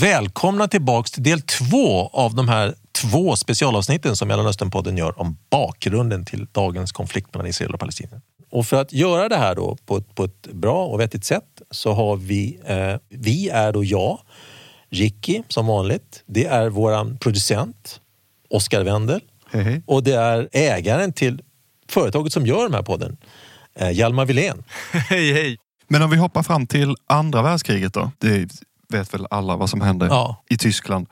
Välkomna tillbaks till del två av de här två specialavsnitten som Mellanösternpodden gör om bakgrunden till dagens konflikt mellan Israel och Palestina. Och för att göra det här då på ett, på ett bra och vettigt sätt så har vi, eh, vi är då jag, Ricky som vanligt. Det är våran producent Oskar Wendel Hej, hej. och det är ägaren till företaget som gör den här podden, eh, Hjalmar Wilén. Hej, hej! Men om vi hoppar fram till andra världskriget då. Det vet väl alla vad som hände Ja. i Tyskland.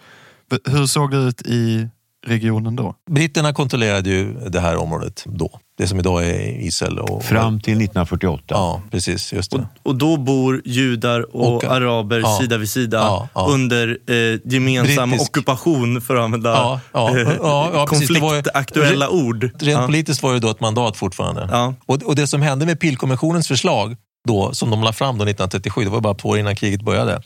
Hur såg det ut i regionen då? Britterna kontrollerade ju det här området då. Det som idag är Israel. Och, Fram till 1948. Ja, precis. Just det. Och då bor judar och, Och- araber ja. sida vid sida Ja, ja. under eh, gemensam Brittisk- ockupation, för att använda Ja, ja, eh, var ju- konfliktaktuella ord. Rent Ja. politiskt var det då ett mandat fortfarande. Ja. Och, och det som hände med Pilkommissionens förslag då, som de la fram då 1937, det var bara två år innan kriget började.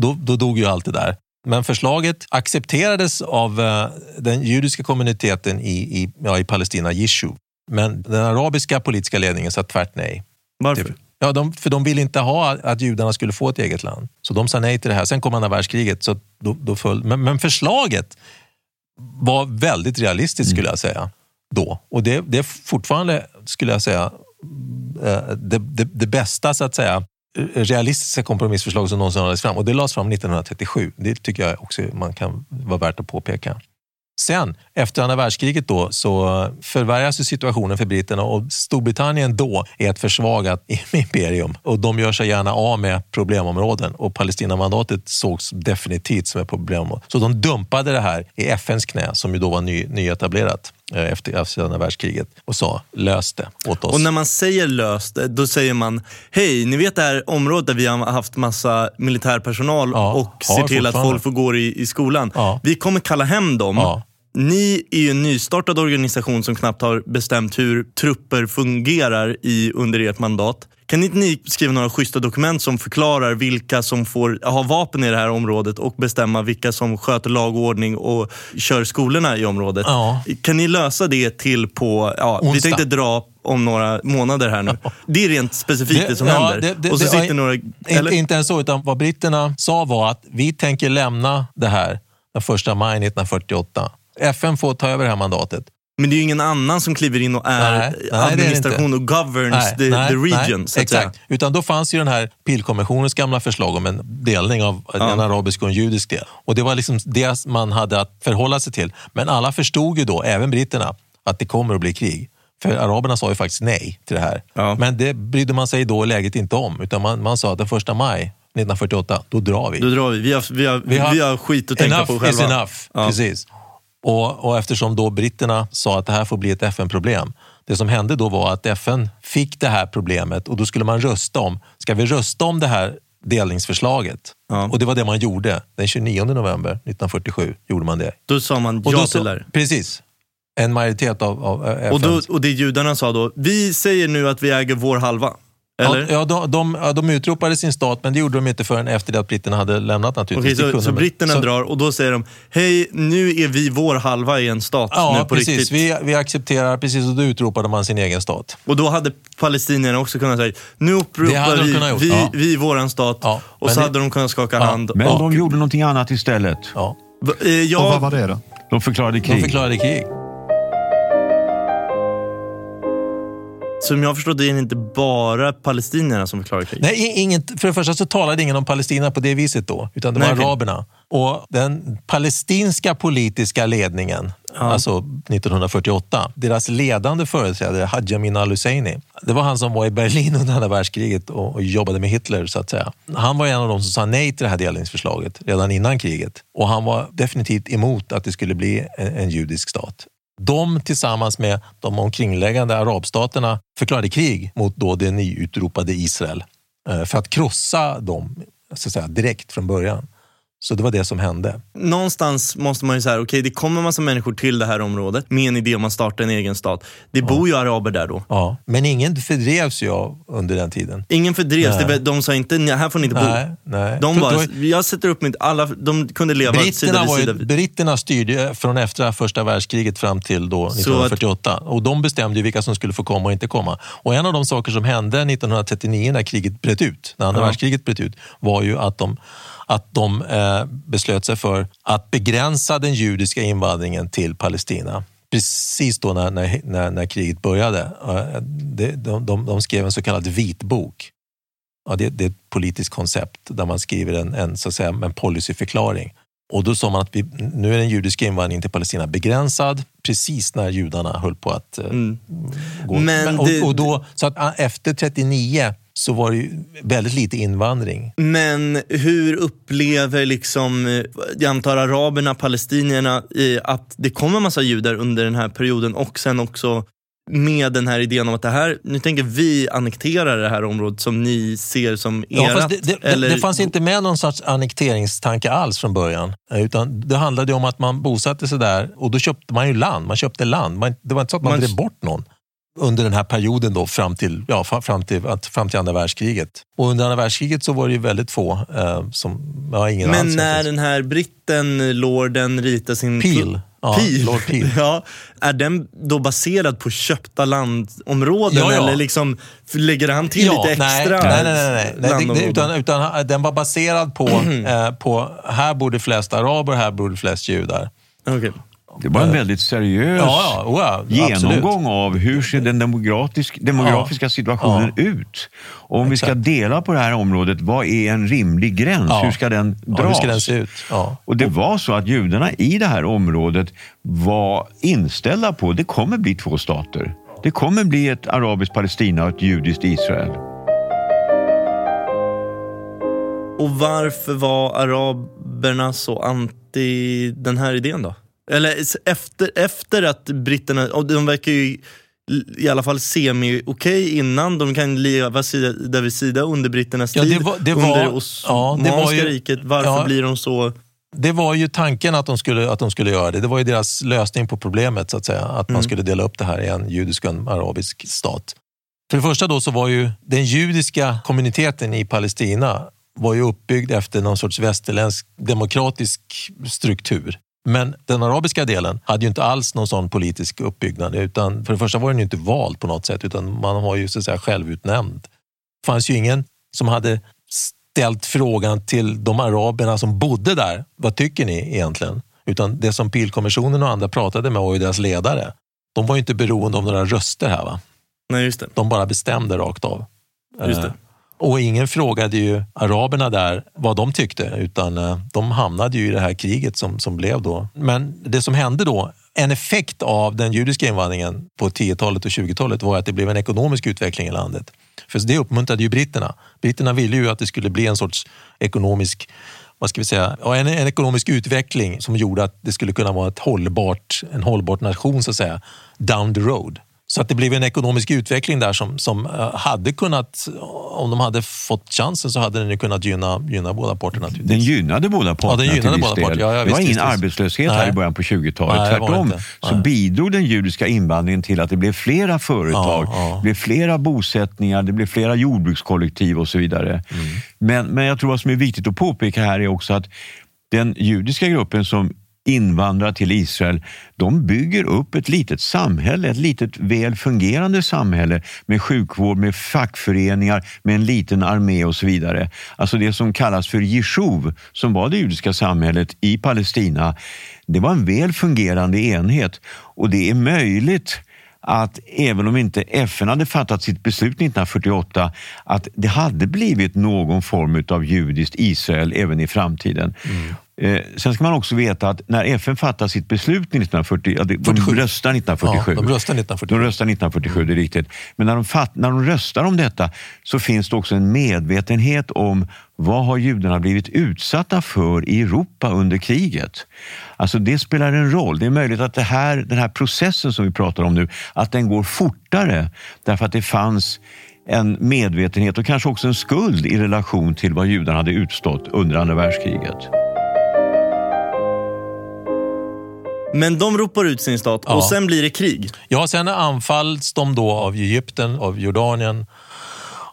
Då, då dog ju allt det där. Men förslaget accepterades av eh, den judiska kommuniteten i, i, ja, i Palestina, Yishuv. Men den arabiska politiska ledningen sa tvärt nej. Varför? Ja, de, för de ville inte ha att judarna skulle få ett eget land. Så de sa nej till det här. Sen kom andra världskriget. Så då, då föll, men, men förslaget var väldigt realistiskt skulle jag säga. Då. Och det, det är fortfarande, skulle jag säga, eh, det, det, det bästa så att säga realistiska kompromissförslag som någonsin lades fram. Och det lades fram 1937. Det tycker jag också man kan vara värt att påpeka. Sen, efter andra världskriget då, så förvärras situationen för britterna och Storbritannien då är ett försvagat imperium och de gör sig gärna av med problemområden och Palestinamandatet sågs definitivt som ett problemområde. Så de dumpade det här i FNs knä som ju då var ny, nyetablerat efter, efter andra världskriget och sa lös det åt oss. Och när man säger löst det, då säger man hej, ni vet det här området där vi har haft massa militärpersonal Ja, och ser till att folk får gå i, i skolan. Ja. Vi kommer kalla hem dem. Ja. Ni är ju en nystartad organisation som knappt har bestämt hur trupper fungerar i, under ert mandat. Kan inte ni skriva några schyssta dokument som förklarar vilka som får ha vapen i det här området och bestämma vilka som sköter lag och kör skolorna i området? Ja. Kan ni lösa det till på, ja, vi Onsdag. tänkte dra om några månader här nu. Det är rent specifikt det, som ja, händer. det- det- och så det- sitter några... Inte, inte ens så, utan vad britterna sa var att vi tänker lämna det här den 1 maj 1948. FN får ta över det här mandatet. Men det är ju ingen annan som kliver in och är Nej, nej, det är administration och governs the, the region. exakt. Utan då fanns ju den här Pilkommissionens gamla förslag om en delning av en arabisk och en judisk del. Och det var liksom det man hade att förhålla sig till. Men alla förstod ju då, även britterna, att det kommer att bli krig. För araberna sa ju faktiskt nej till det här. Ja. Men det brydde man sig då i läget inte om. Utan man, man sa att den första maj 1948, då drar vi. Då drar vi. Vi har, vi har, vi har, skit att tänka enough på själva. is enough. Ja. Precis. Och, och eftersom då britterna sa att det här får bli ett FN-problem. Det som hände då var att FN fick det här problemet och då skulle man rösta om, ska vi rösta om det här delningsförslaget? Ja. Och det var det man gjorde. Den 29 november 1947 gjorde man det. Då sa man ja till det. Precis. En majoritet av, av FNs... Och, då, och det judarna sa då, vi säger nu att vi äger vår halva. Eller? Ja, ja, de, de, ja, de utropade sin stat, men det gjorde de inte förrän efter det att britterna hade lämnat Okej, naturligtvis. Det så, så de- britterna så- drar och då säger de, hej nu är vi vår halva i en stat Ja, nu på precis. riktigt. Vi, vi accepterar, precis, och då utropade man sin egen stat. Och då hade palestinierna också kunnat säga, nu uppropar de vi, gjort, vi, ja. vi våran stat. Ja, och så det- hade de kunnat skaka Ja, hand. Men och, de gjorde någonting annat istället. Ja. Eh, Och vad jag, var det då? De förklarade De krig. förklarade krig. Som jag förstår det är det inte bara palestinierna som förklarar krig. Nej, inget, för det första så talade ingen om Palestina på det viset då, utan det var Nej, araberna. Och den palestinska politiska ledningen, alltså 1948, deras ledande företrädare Haj Amin al-Husseini, det var han som var i Berlin under andra världskriget och, och jobbade med Hitler så att säga. Han var en av de som sa nej till det här delningsförslaget redan innan kriget och han var definitivt emot att det skulle bli en, en judisk stat. De tillsammans med de omkringliggande arabstaterna förklarade krig mot då det nyutropade Israel eh, för att krossa dem så att säga, direkt från början. Så det var det som hände. Någonstans måste man ju säga, okej det kommer massa människor till det här området med en idé om att starta en egen stat. Det bor ju araber där då. Ja. Men ingen fördrevs ju under den tiden. Ingen fördrevs, Nej. var- de sa inte, "Nej, här får ni inte bo. nej. De bara, jag sätter upp mitt, alla, de kunde leva sida Britterna, vid var sida. ju, britterna styrde från efter första världskriget fram till då 1948 och de bestämde ju vilka som skulle få komma och inte komma. Och en av de saker som hände 1939 när kriget bröt ut, när andra Ja. världskriget bröt ut, var ju att de, att de eh, beslöt sig för att begränsa den judiska invandringen till Palestina. Precis då när, när, när, när kriget började. Eh, de, de, de, de skrev en så kallad vitbok. Ja, det, det är ett politiskt koncept där man skriver en, en, så att säga, en policyförklaring. Och då sa man att vi, nu är den judiska invandringen till Palestina begränsad precis när judarna höll på att eh, Mm. gå. Men och, och då, så att ah, efter 39 så var det ju väldigt lite invandring. Men hur upplever liksom, eh, jag antar araberna, palestinierna, i att det kommer en massa judar under den här perioden och sen också med den här idén om att det här, nu tänker vi annektera det här området som ni ser som Ja, erat. det, det, eller, det, fanns inte med någon sorts annekteringstanke alls från början. Utan det handlade om att man bosatte sig där och då köpte man ju land. Man köpte land. Man, det var inte så att man, Man- drev bort någon under den här perioden då, fram, till, ja, fram, till, att- fram till andra världskriget. Och under andra världskriget så var det ju väldigt få eh, som, ja, ingen Men när den här britten, lorden, ritar sin... Peel. Ja, Peel. Lord Peel. Ja, är den då baserad på köpta landområden Ja, ja. eller liksom lägger han till lite nej, extra Nej, nej, nej. nej, nej. Det, utan, utan den var baserad på, eh, på här bor det flest araber, här bor det flest judar. Okej. Det var en väldigt seriös Ja, ja, oh ja, genomgång av hur ser den demografisk, demografiska situationen ut. Och om vi ska Exakt. dela på det här området, vad är en rimlig gräns? Ja. Hur ska den dras? Ja, hur ska den se ut? Ja. Och det var så att judarna i det här området var inställda på det kommer bli två stater. Det kommer bli ett arabiskt Palestina och ett judiskt Israel. Och varför var araberna så anti den här idén då? Eller efter, efter att britterna, och de verkar ju i alla fall semi-okej innan, de kan leva sida vid sida under britternas Ja, det tid. var- det var- under ja, Osmanska ju- riket, varför ja. blir de så... Det var ju tanken att de, skulle, att de skulle göra det. Det var ju deras lösning på problemet, så att säga. Att man skulle dela upp det här i en judisk och en arabisk stat. För det första då så var ju den judiska kommuniteten i Palestina var ju uppbyggd efter någon sorts västerländsk demokratisk struktur. Men den arabiska delen hade ju inte alls någon sån politisk uppbyggnad. Utan för det första var den ju inte vald på något sätt, utan man var ju så att säga självutnämnd. Det fanns ju ingen som hade ställt frågan till de araberna som bodde där. Vad tycker ni egentligen? Utan det som Pilkommissionen och andra pratade med var ju deras ledare. De var ju inte beroende av några röster här. va? Nej, just det. De bara bestämde rakt av. Just det. Och ingen frågade ju araberna där vad de tyckte, utan eh, de hamnade ju i det här kriget som, som blev då. Men det som hände då, en effekt av den judiska invandringen på 10-talet och 20-talet var att det blev en ekonomisk utveckling i landet. För det uppmuntrade ju britterna. Britterna ville ju att det skulle bli en sorts ekonomisk vad ska vi säga, en, en ekonomisk utveckling som gjorde att det skulle kunna vara ett hållbart, en hållbart nation så att säga, down the road. Så att det blev en ekonomisk utveckling där som, som eh, hade kunnat, om de hade fått chansen så hade den kunnat gynna, gynna båda parter naturligtvis. Den gynnade båda parterna den gynnade till viss båda del. Ja, ja, det visst, var ingen arbetslöshet här Nej. i början på 20-talet. Nej, det var det Tvärtom så bidrog den judiska invandringen till att det blev flera företag, Ja, ja. det blev flera bosättningar, det blev flera jordbrukskollektiv och så vidare. Mm. Men, men jag tror vad som är viktigt att påpeka här är också att den judiska gruppen som invandrar till Israel, de bygger upp ett litet samhälle, ett litet väl fungerande samhälle med sjukvård, med fackföreningar, med en liten armé och så vidare. Alltså det som kallas för Jeshuv, som var det judiska samhället i Palestina, det var en väl fungerande enhet och det är möjligt att även om inte FN hade fattat sitt beslut 1948 att det hade blivit någon form av judiskt Israel även i framtiden. Mm. Eh, sen ska man också veta att när FN fattade sitt beslut 1940, ja, de 47. röstar 1947. Ja, de röstade 1947. De röstar 1947, det är riktigt. Men när de, fatt, när de röstar om detta så finns det också en medvetenhet om vad har judarna blivit utsatta för i Europa under kriget. Alltså det spelar en roll. Det är möjligt att det här, den här processen som vi pratar om nu, att den går fortare därför att det fanns en medvetenhet och kanske också en skuld i relation till vad judarna hade utstått under andra världskriget. Men de ropar ut sin stat Ja. och sen blir det krig. Ja, sen anfalls de då av Egypten, av Jordanien,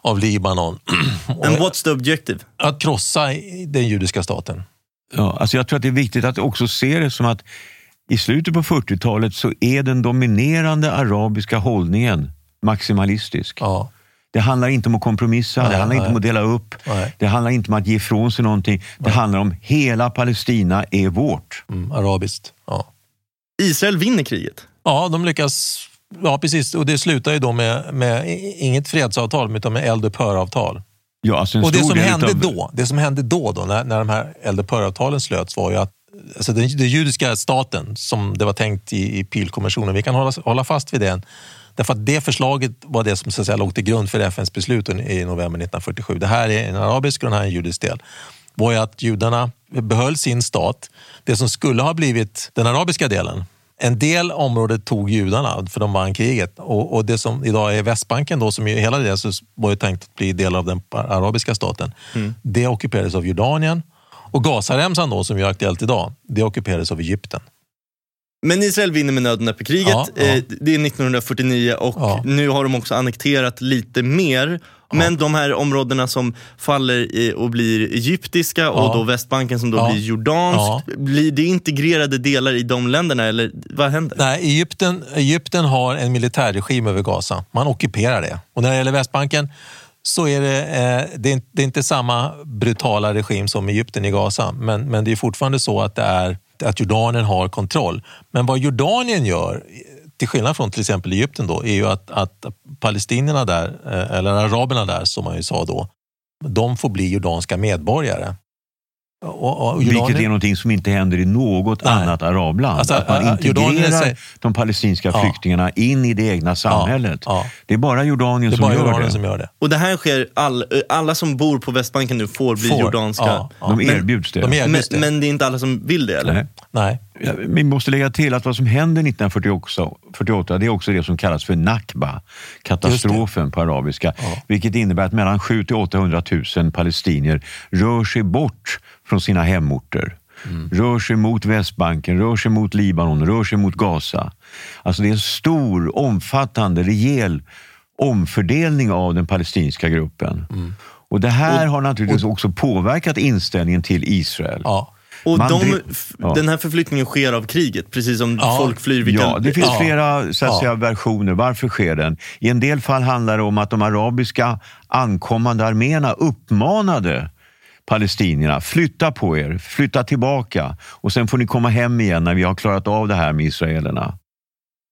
av Libanon. And what's the objective? Att krossa den judiska staten. Ja, alltså jag tror att det är viktigt att också se det som att i slutet på 40-talet så är den dominerande arabiska hållningen maximalistisk. Ja. Det handlar inte om att kompromissa, Nej, det handlar inte nej. om att dela upp, Nej. det handlar inte om att ge ifrån sig någonting. Det handlar om hela Palestina är vårt. Mm, arabiskt. Ja. Israel vinner kriget. ja, de lyckas. Ja, precis. Och det slutar ju då med, med inget fredsavtal, utan med eldupphöravtal. Ja, alltså Och det som, hände utav- då, det som hände då, då när, när de här eldupphöravtalen slöts var ju att alltså den, den judiska staten, som det var tänkt i, i Peel-konventionen, vi kan hålla, hålla fast vid den. Därför att det förslaget var det som så att säga, låg till grund för FNs beslut i november 1947. Det här är en arabisk och den här är en judisk del. var ju att judarna behöll sin stat. Det som skulle ha blivit den arabiska delen, en del området tog judarna för de vann kriget och, och det som idag är Västbanken då, som ju hela det var ju tänkt att bli del av den arabiska staten, det ockuperades av Jordanien och Gazaremsan då, som är aktuellt idag, det ockuperades av Egypten. Men Israel vinner med nöd och näppe kriget. Ja, ja. Eh, Det är 1949 och Ja. nu har de också annekterat lite mer. Men de här områdena som faller i och blir egyptiska och Ja. då Västbanken som då Ja. blir jordanskt. Blir det integrerade delar i de länderna eller vad händer? Nej, Egypten, Egypten har en militärregim över Gaza. Man ockuperar det. Och när det gäller Västbanken så är det, eh, det, är, inte- det är inte samma brutala regim som Egypten i Gaza. Men, men det är fortfarande så att, det är, att Jordanien har kontroll. Men vad Jordanien gör, till skillnad från till exempel Egypten, då, är ju att, att palestinierna där, eh, eller araberna där som man ju sa då, de får bli jordanska medborgare. Och, och Vilket är Jordanien- någonting som inte händer i något Nej. annat arabland. Alltså, att man Jordanien integrerar säger- de palestinska Ja. flyktingarna in i det egna samhället. ja. Det är bara Jordanien det är som bara gör Jordanien det. som gör det. Och det här sker, all, eh, alla som bor på Västbanken nu får bli Får. jordanska. Ja, ja. De Men- erbjuds det. De Men, erbjuds det. men det är inte alla som vill det eller? Nej. Nej. Vi måste lägga till att vad som händer 1948 det är också det som kallas för Nakba, katastrofen på arabiska. Ja. Vilket innebär att mellan 700 till 800 000 palestinier rör sig bort från sina hemorter. Rör sig mot Västbanken, rör sig mot Libanon, rör sig mot Gaza. Alltså det är en stor, omfattande, rejäl omfördelning av den palestinska gruppen. Och Det här har naturligtvis också påverkat inställningen till Israel. Ja. Och de, ja. den här förflyttningen sker av kriget, precis som Ja. folk flyr. Vi kan, Ja, det finns Ja. flera så att Ja. säga, versioner. Varför sker den? I en del fall handlar det om att de arabiska ankommande arméerna uppmanade palestinierna, flytta på er, flytta tillbaka och sen får ni komma hem igen när vi har klarat av det här med israelerna.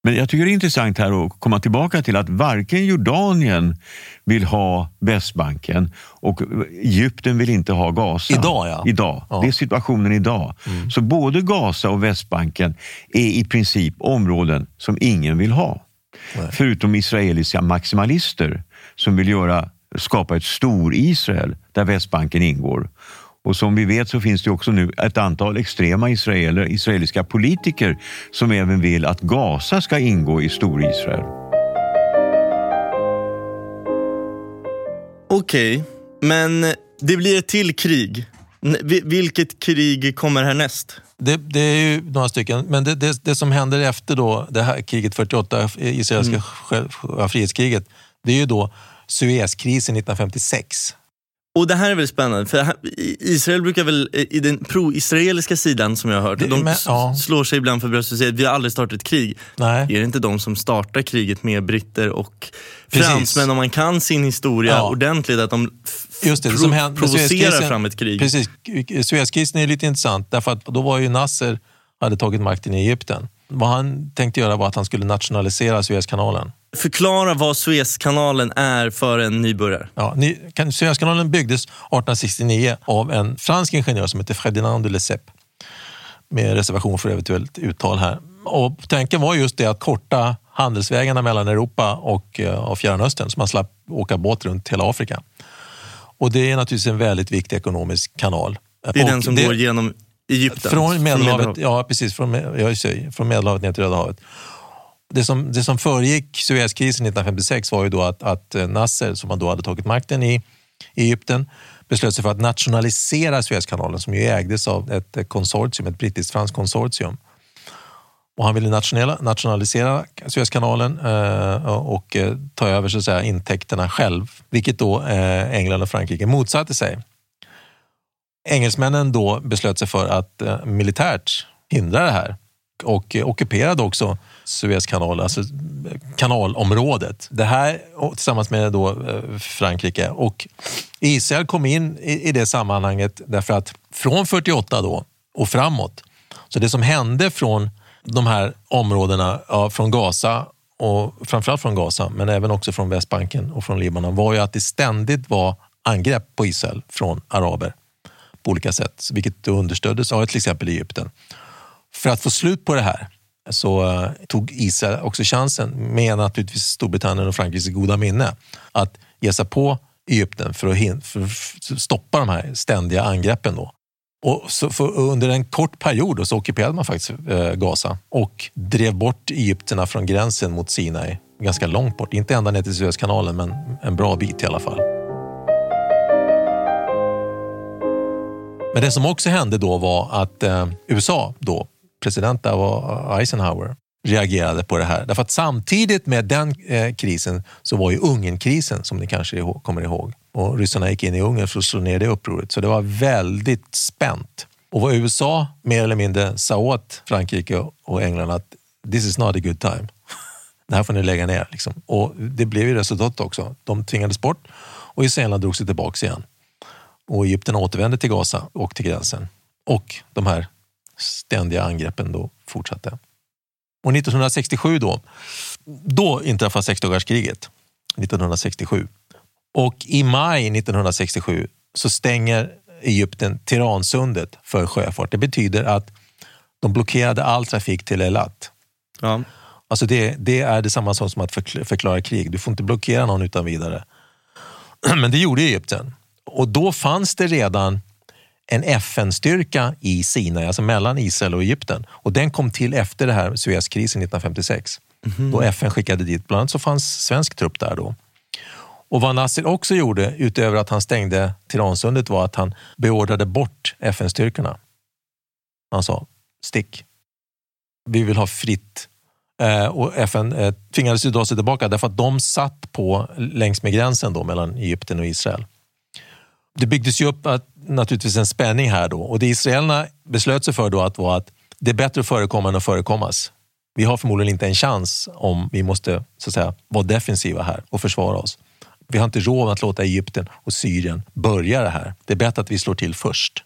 Men jag tycker det är intressant här att komma tillbaka till att varken Jordanien vill ha Västbanken och Egypten vill inte ha Gaza. Idag, ja. Idag. Ja. Det är situationen idag. Så både Gaza och Västbanken är i princip områden som ingen vill ha. Nej. Förutom israeliska maximalister som vill göra, skapa ett stor-Israel där Västbanken ingår. Och som vi vet så finns det också nu ett antal extrema israeler, israeliska politiker som även vill att Gaza ska ingå i stor-Israel. Okej, men det blir ett till krig. Vilket krig kommer härnäst? Det, det är ju några stycken, men det, det, det som händer efter då, det här kriget 48, israeliska ja, frihetskriget, det är ju då Suezkrisen 1956. Och det här är väl spännande, för Israel brukar väl, eh, i den pro-israeliska sidan som jag har hört, Det- de men- ja. slår sig ibland för bröstet och säger att vi har aldrig startat ett krig. Nej. Är det inte de som startar kriget med britter och fransmän, om man kan sin historia Ja. ordentligt, att de Just det, det som hände provocerar fram ett krig. Precis, Suezkrisen är lite intressant därför att då var ju Nasser hade tagit makten i Egypten. Vad han tänkte göra var att han skulle nationalisera Suezkanalen. Förklara vad Suezkanalen är för en nybörjare. Ja, Suezkanalen byggdes 1869 av en fransk ingenjör som heter Ferdinand de Lesseps. Med reservation för eventuellt uttal här. Och tanken var just det att korta handelsvägarna mellan Europa och, eh, och Fjärran Östern så man slapp åka båt runt hela Afrika. Och det är naturligtvis en väldigt viktig ekonomisk kanal. Det är och den som går genom Egypten. Från Medelhavet, ja, precis, från, ja, från Medelhavet ner till Röda havet. Det som, det som föregick Suezkrisen 1956 var ju då att, att eh, Nasser, som man då hade tagit makten i, i Egypten, beslöt sig för att nationalisera Suezkanalen som ju ägdes av ett eh, konsortium, ett brittiskt-franskt konsortium. Och han ville nationalisera Suezkanalen eh, och ta över så att säga, intäkterna själv, vilket då England och Frankrike motsatte sig. Engelsmännen då beslöt sig för att eh, militärt hindra det här och ockuperade också Suezkanalen, alltså eh, kanalområdet. Det här tillsammans med då eh, Frankrike. Och Israel kom in i, i det sammanhanget därför att från 48 då och framåt, så det som hände från de här områdena, ja, från Gaza och framförallt från Gaza, men även också från Västbanken och från Libanon, var ju att det ständigt var angrepp på Israel från araber på olika sätt, vilket understöddes av till exempel Egypten. För att få slut på det här så eh, tog Israel också chansen, med naturligtvis Storbritannien och Frankrikes goda minne, att ge sig på Egypten för att, för att stoppa de här ständiga angreppen. Då. Och så under en kort period så ockuperade man faktiskt eh, Gaza och drev bort egyptierna från gränsen mot Sinai, ganska långt bort. Inte ända ner till Suezkanalen, men en bra bit i alla fall. Men det som också hände då var att eh, USA, då, president där var eh, Eisenhower, reagerade på det här. Därför att samtidigt med den eh, krisen så var ju Ungernkrisen som ni kanske ihåg, kommer ihåg. Och ryssarna gick in i Ungern för att slå ner det upproret. Så det var väldigt spänt. Och vad USA mer eller mindre sa åt Frankrike och England att this is not a good time. Det här får ni lägga ner. Liksom. Och det blev ju resultatet också. De tvingades bort och israelerna drog sig tillbaka igen. Och Egypten återvände till Gaza och till gränsen. Och de här ständiga angreppen då fortsatte. Och 1967 då, då inträffar sexdagarskriget. 1967. Och i maj 1967 så stänger Egypten Tiransundet för sjöfart. Det betyder att de blockerade all trafik till Elat. Ja. Alltså det, det är detsamma som att förklara krig. Du får inte blockera någon utan vidare. Men det gjorde Egypten. Och då fanns det redan en FN-styrka i Sinai, alltså mellan Israel och Egypten. Och den kom till efter det här Suezkrisen 1956. Mm. Då FN skickade dit, bland annat så fanns svensk trupp där då. Och vad Nasser också gjorde, utöver att han stängde Tiransundet, var att han beordrade bort FN-styrkorna. Han sa, stick. Vi vill ha fritt. Eh, och FN eh, tvingades ju dra sig tillbaka därför att de satt på längs med gränsen då, mellan Egypten och Israel. Det byggdes ju upp att, naturligtvis en spänning här då och det israelerna beslöt sig för då att var att det är bättre att förekomma än att förekommas. Vi har förmodligen inte en chans om vi måste så att säga, vara defensiva här och försvara oss. Vi har inte råd att låta Egypten och Syrien börja det här. Det är bättre att vi slår till först.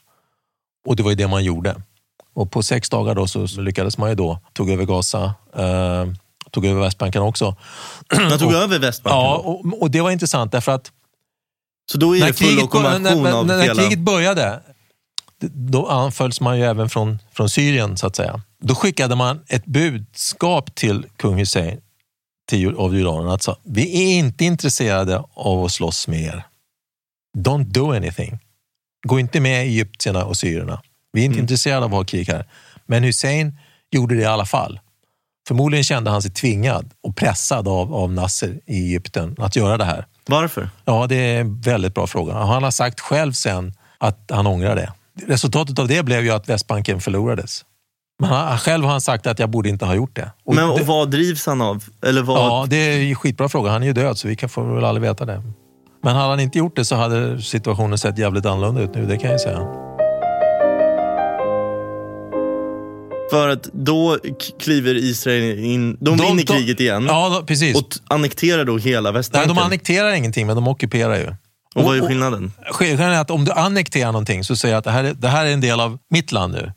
Och det var ju det man gjorde. Och på sex dagar då så lyckades man ju då, tog över Gaza, eh, tog över Västbanken också. Man tog och, över Västbanken? Ja, och, och, det var intressant därför att så då är det full ockupation när, när, av när, hela... När kriget började, då anfölls man ju även från, från Syrien så att säga. Då skickade man ett budskap till kung Hussein till, av Jordanien. Alltså, vi är inte intresserade av att slåss med er. Don't do anything. Gå inte med egyptierna och syrierna. Vi är inte mm. intresserade av att ha krig här. Men Hussein gjorde det i alla fall. Förmodligen kände han sig tvingad och pressad av, av Nasser i Egypten att göra det här. Varför? Ja, det är en väldigt bra fråga. Han har sagt själv sen att han ångrar det. Resultatet av det blev ju att Västbanken förlorades. Men han, själv har han sagt att jag borde inte ha gjort det. Och Men och vad drivs han av? Eller vad... Ja, det är en skitbra fråga. Han är ju död så vi kan, får väl aldrig veta det. Men hade han inte gjort det så hade situationen sett jävligt annorlunda ut nu, det kan jag säga. För att då kliver Israel in, de, de vinner kriget igen ja, precis. och annekterar då hela Västbanken. Nej, de annekterar ingenting, men de ockuperar ju. Och vad är skillnaden? Skillnaden är att om du annekterar någonting så säger jag att det här är, det här är en del av mitt land nu.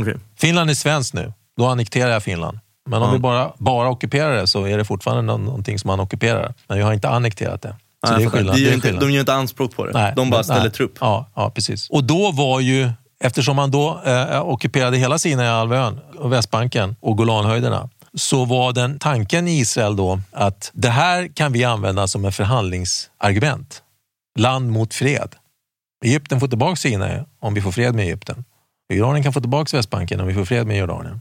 Okay. Finland är svenskt nu, då annekterar jag Finland. Men om ja. vi bara, bara ockuperar det så är det fortfarande någonting som man ockuperar. Men jag har inte annekterat det. Så nej, det är skillnad. De, gör inte, de gör inte anspråk på det. Nej, de bara ställer nej. trupp. Ja, ja, precis. Och då var ju Eftersom man då eh, eh, ockuperade hela Sinaihalvön, Västbanken och Golanhöjderna så var den tanken i Israel då att det här kan vi använda som en förhandlingsargument. Land mot fred. Egypten får tillbaka Sinai om vi får fred med Egypten. Jordanien kan få tillbaka Västbanken om vi får fred med Jordanien.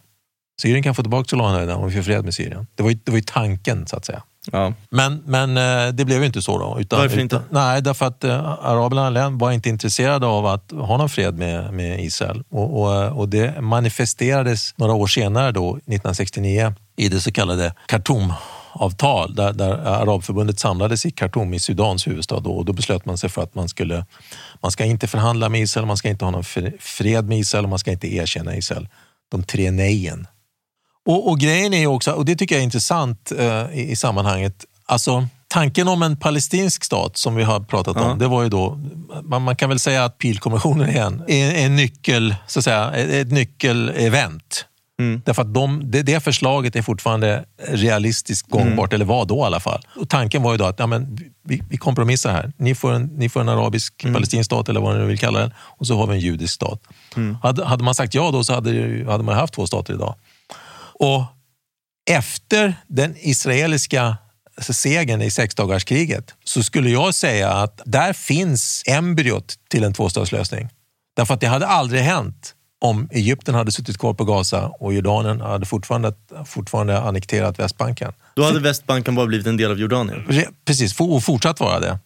Syrien kan få tillbaka Golanhöjderna om vi får fred med Syrien. Det var ju, det var ju tanken så att säga. Ja. Men, men eh, det blev ju inte så då. Utan, Varför inte? Utan, nej, därför att äh, araberna var inte intresserade av att ha någon fred med, med Israel. Och, och, och det manifesterades några år senare, då, 1969, i det så kallade Khartoum-avtal där, där Arabförbundet samlades i Khartoum i Sudans huvudstad då, och då beslöt man sig för att man skulle man ska inte förhandla med Israel, man ska inte ha någon fred med Israel och man ska inte erkänna Israel. De tre nejen. Och, och grejen är också, och det tycker jag är intressant eh, i, i sammanhanget, alltså tanken om en palestinsk stat som vi har pratat om, det var ju då, man, man kan väl säga att Pilkommissionen är en, är en nyckel, så att säga, ett nyckelevent. Mm. Därför att de, det, det förslaget är fortfarande realistiskt gångbart, eller var då i alla fall. Och tanken var ju då att ja, men, vi, vi kompromissar här. Ni får en, ni får en arabisk palestinsk stat, eller vad ni vill kalla den, och så har vi en judisk stat. Hade, hade man sagt ja då så hade, hade man haft två stater idag. Och efter den israeliska segern i sexdagarskriget så skulle jag säga att där finns embryot till en tvåstatslösning. Därför att det hade aldrig hänt om Egypten hade suttit kvar på Gaza och Jordanien hade fortfarande, fortfarande annekterat Västbanken. Då hade Västbanken bara blivit en del av Jordanien. Re- Precis, och fortsatt vara det.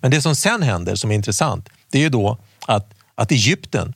Men det som sen händer, som är intressant, det är ju då att, att Egypten,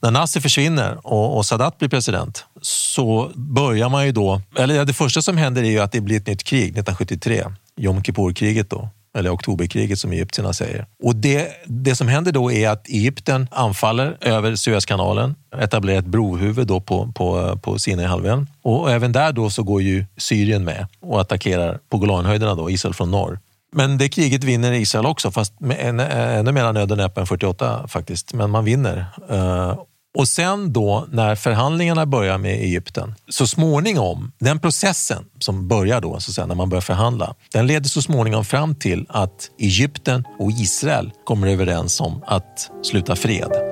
när Nasser försvinner och, och Sadat blir president, så börjar man ju då... Eller det första som händer är ju att det blir ett nytt krig 1973, Jom Kippur-kriget då. Eller oktoberkriget som egyptierna säger. Och det, det som händer då är att Egypten anfaller över Suezkanalen, etablerar ett brohuvud då på, på, på Sinaihalvön. Och även där då så går ju Syrien med och attackerar på Golanhöjderna, då, Israel från norr. Men det kriget vinner Israel också, fast med en, eh, ännu mer näppe än 48 faktiskt. Men man vinner. Eh, och sen då när förhandlingarna börjar med Egypten, så småningom, den processen som börjar då, så att säga, när man börjar förhandla, den leder så småningom fram till att Egypten och Israel kommer överens om att sluta fred.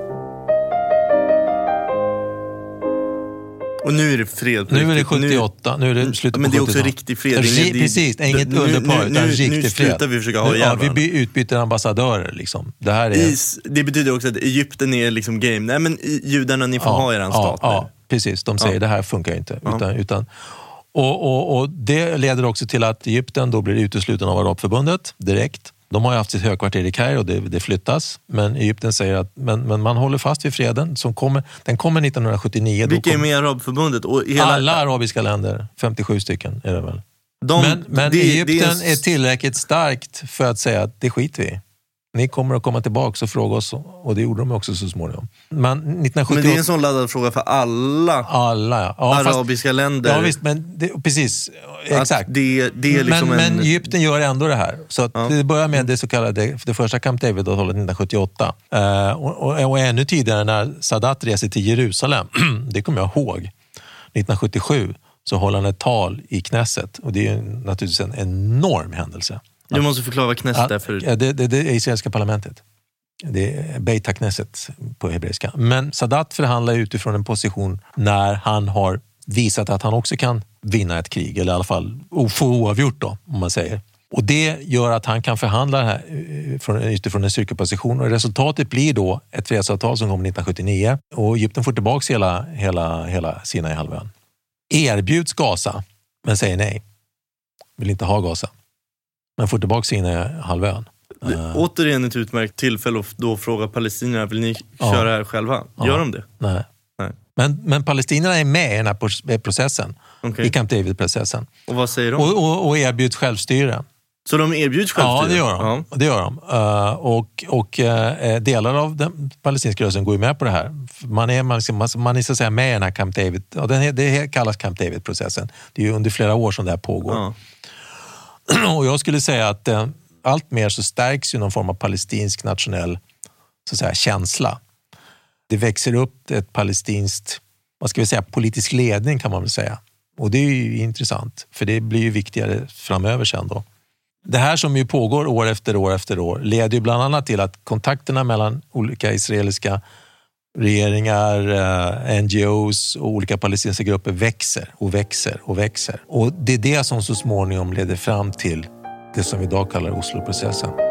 Och nu är det fred Nu är det riktigt. 78, nu är det slutet Men på det är också 70-talet. riktig fred. Inget- Precis, inget nu- underpar nu- utan nu- riktig nu fred. slutar vi försöka ha Nu- ja, Vi utbyter ambassadörer. Liksom. Det här är... Is, det betyder också att Egypten är liksom game. Nej men judarna, ni får ha er stat ja, nu. ja, precis. De säger Ja. det här funkar inte. Utan, utan, och, och, och Det leder också till att Egypten då blir utesluten av Arabförbundet direkt. De har ju haft sitt högkvarter i Kairo, det, det flyttas. Men Egypten säger att men, men man håller fast vid freden. Som kommer, den kommer 1979. Då Vilka är kom, med i Arabförbundet? Och hela, alla arabiska länder, 57 stycken är det väl. de, men men det- det Egypten en- är tillräckligt starkt för att säga att det skiter vi i. Ni kommer att komma tillbaka och fråga oss och det gjorde de också så småningom. Men 1978... Men det är en sån laddad fråga för alla Alla, ja. ja fast- arabiska länder. Ja visst, men det, precis. Exakt. Det, det är liksom men, en... men Egypten gör ändå det här. Så Ja. Det börjar med det så kallade det första Camp David-avtalet 1978. Eh, och, och, och ännu tidigare när Sadat reser till Jerusalem, det kommer jag ihåg, 1977 så håller han ett tal i Knesset och det är ju naturligtvis en enorm händelse. Du måste förklara vad Knesset är för... Ja, det, det, det är israeliska parlamentet. Det är Beit HaKnesset på hebreiska. Men Sadat förhandlar utifrån en position när han har visat att han också kan vinna ett krig, eller i alla fall få oavgjort då, om man säger. Och det gör att han kan förhandla här eh, från- utifrån en styrkeposition och resultatet blir då ett fredsavtal som kommer 1979 och Egypten får tillbaka hela, hela, hela Sinaihalvön. Erbjuds Gaza, men säger nej. Vill inte ha Gaza. Men får tillbaka Sinaihalvön. Det, återigen ett utmärkt tillfälle att då fråga palestinierna, vill ni Ja. köra här själva? Gör Ja. de det? Nej. Nej. Men, men palestinierna är med i den här processen, Okej. i Camp David-processen Och vad säger de? och, och, och erbjuds självstyre. Så de erbjuds Ja, självstyre? det gör de. Det gör de. Eh, och och eh, delar av den palestinska rörelsen går ju med på det här. Man är, man, man, är så att säga med i den här Camp David, ja, den, det kallas Camp David-processen. Det är ju under flera år som det här pågår. Och jag skulle säga att eh, allt mer så stärks ju någon form av palestinsk nationell så att säga, känsla. Det växer upp ett palestinskt, vad ska vi säga, politisk ledning kan man väl säga. Och det är ju intressant, för det blir ju viktigare framöver sen då. Det här som ju pågår år efter år efter år leder ju bland annat till att kontakterna mellan olika israeliska regeringar, eh, NGOs och olika palestinska grupper växer och växer och växer. Och det är det som så småningom leder fram till det som vi idag kallar Osloprocessen.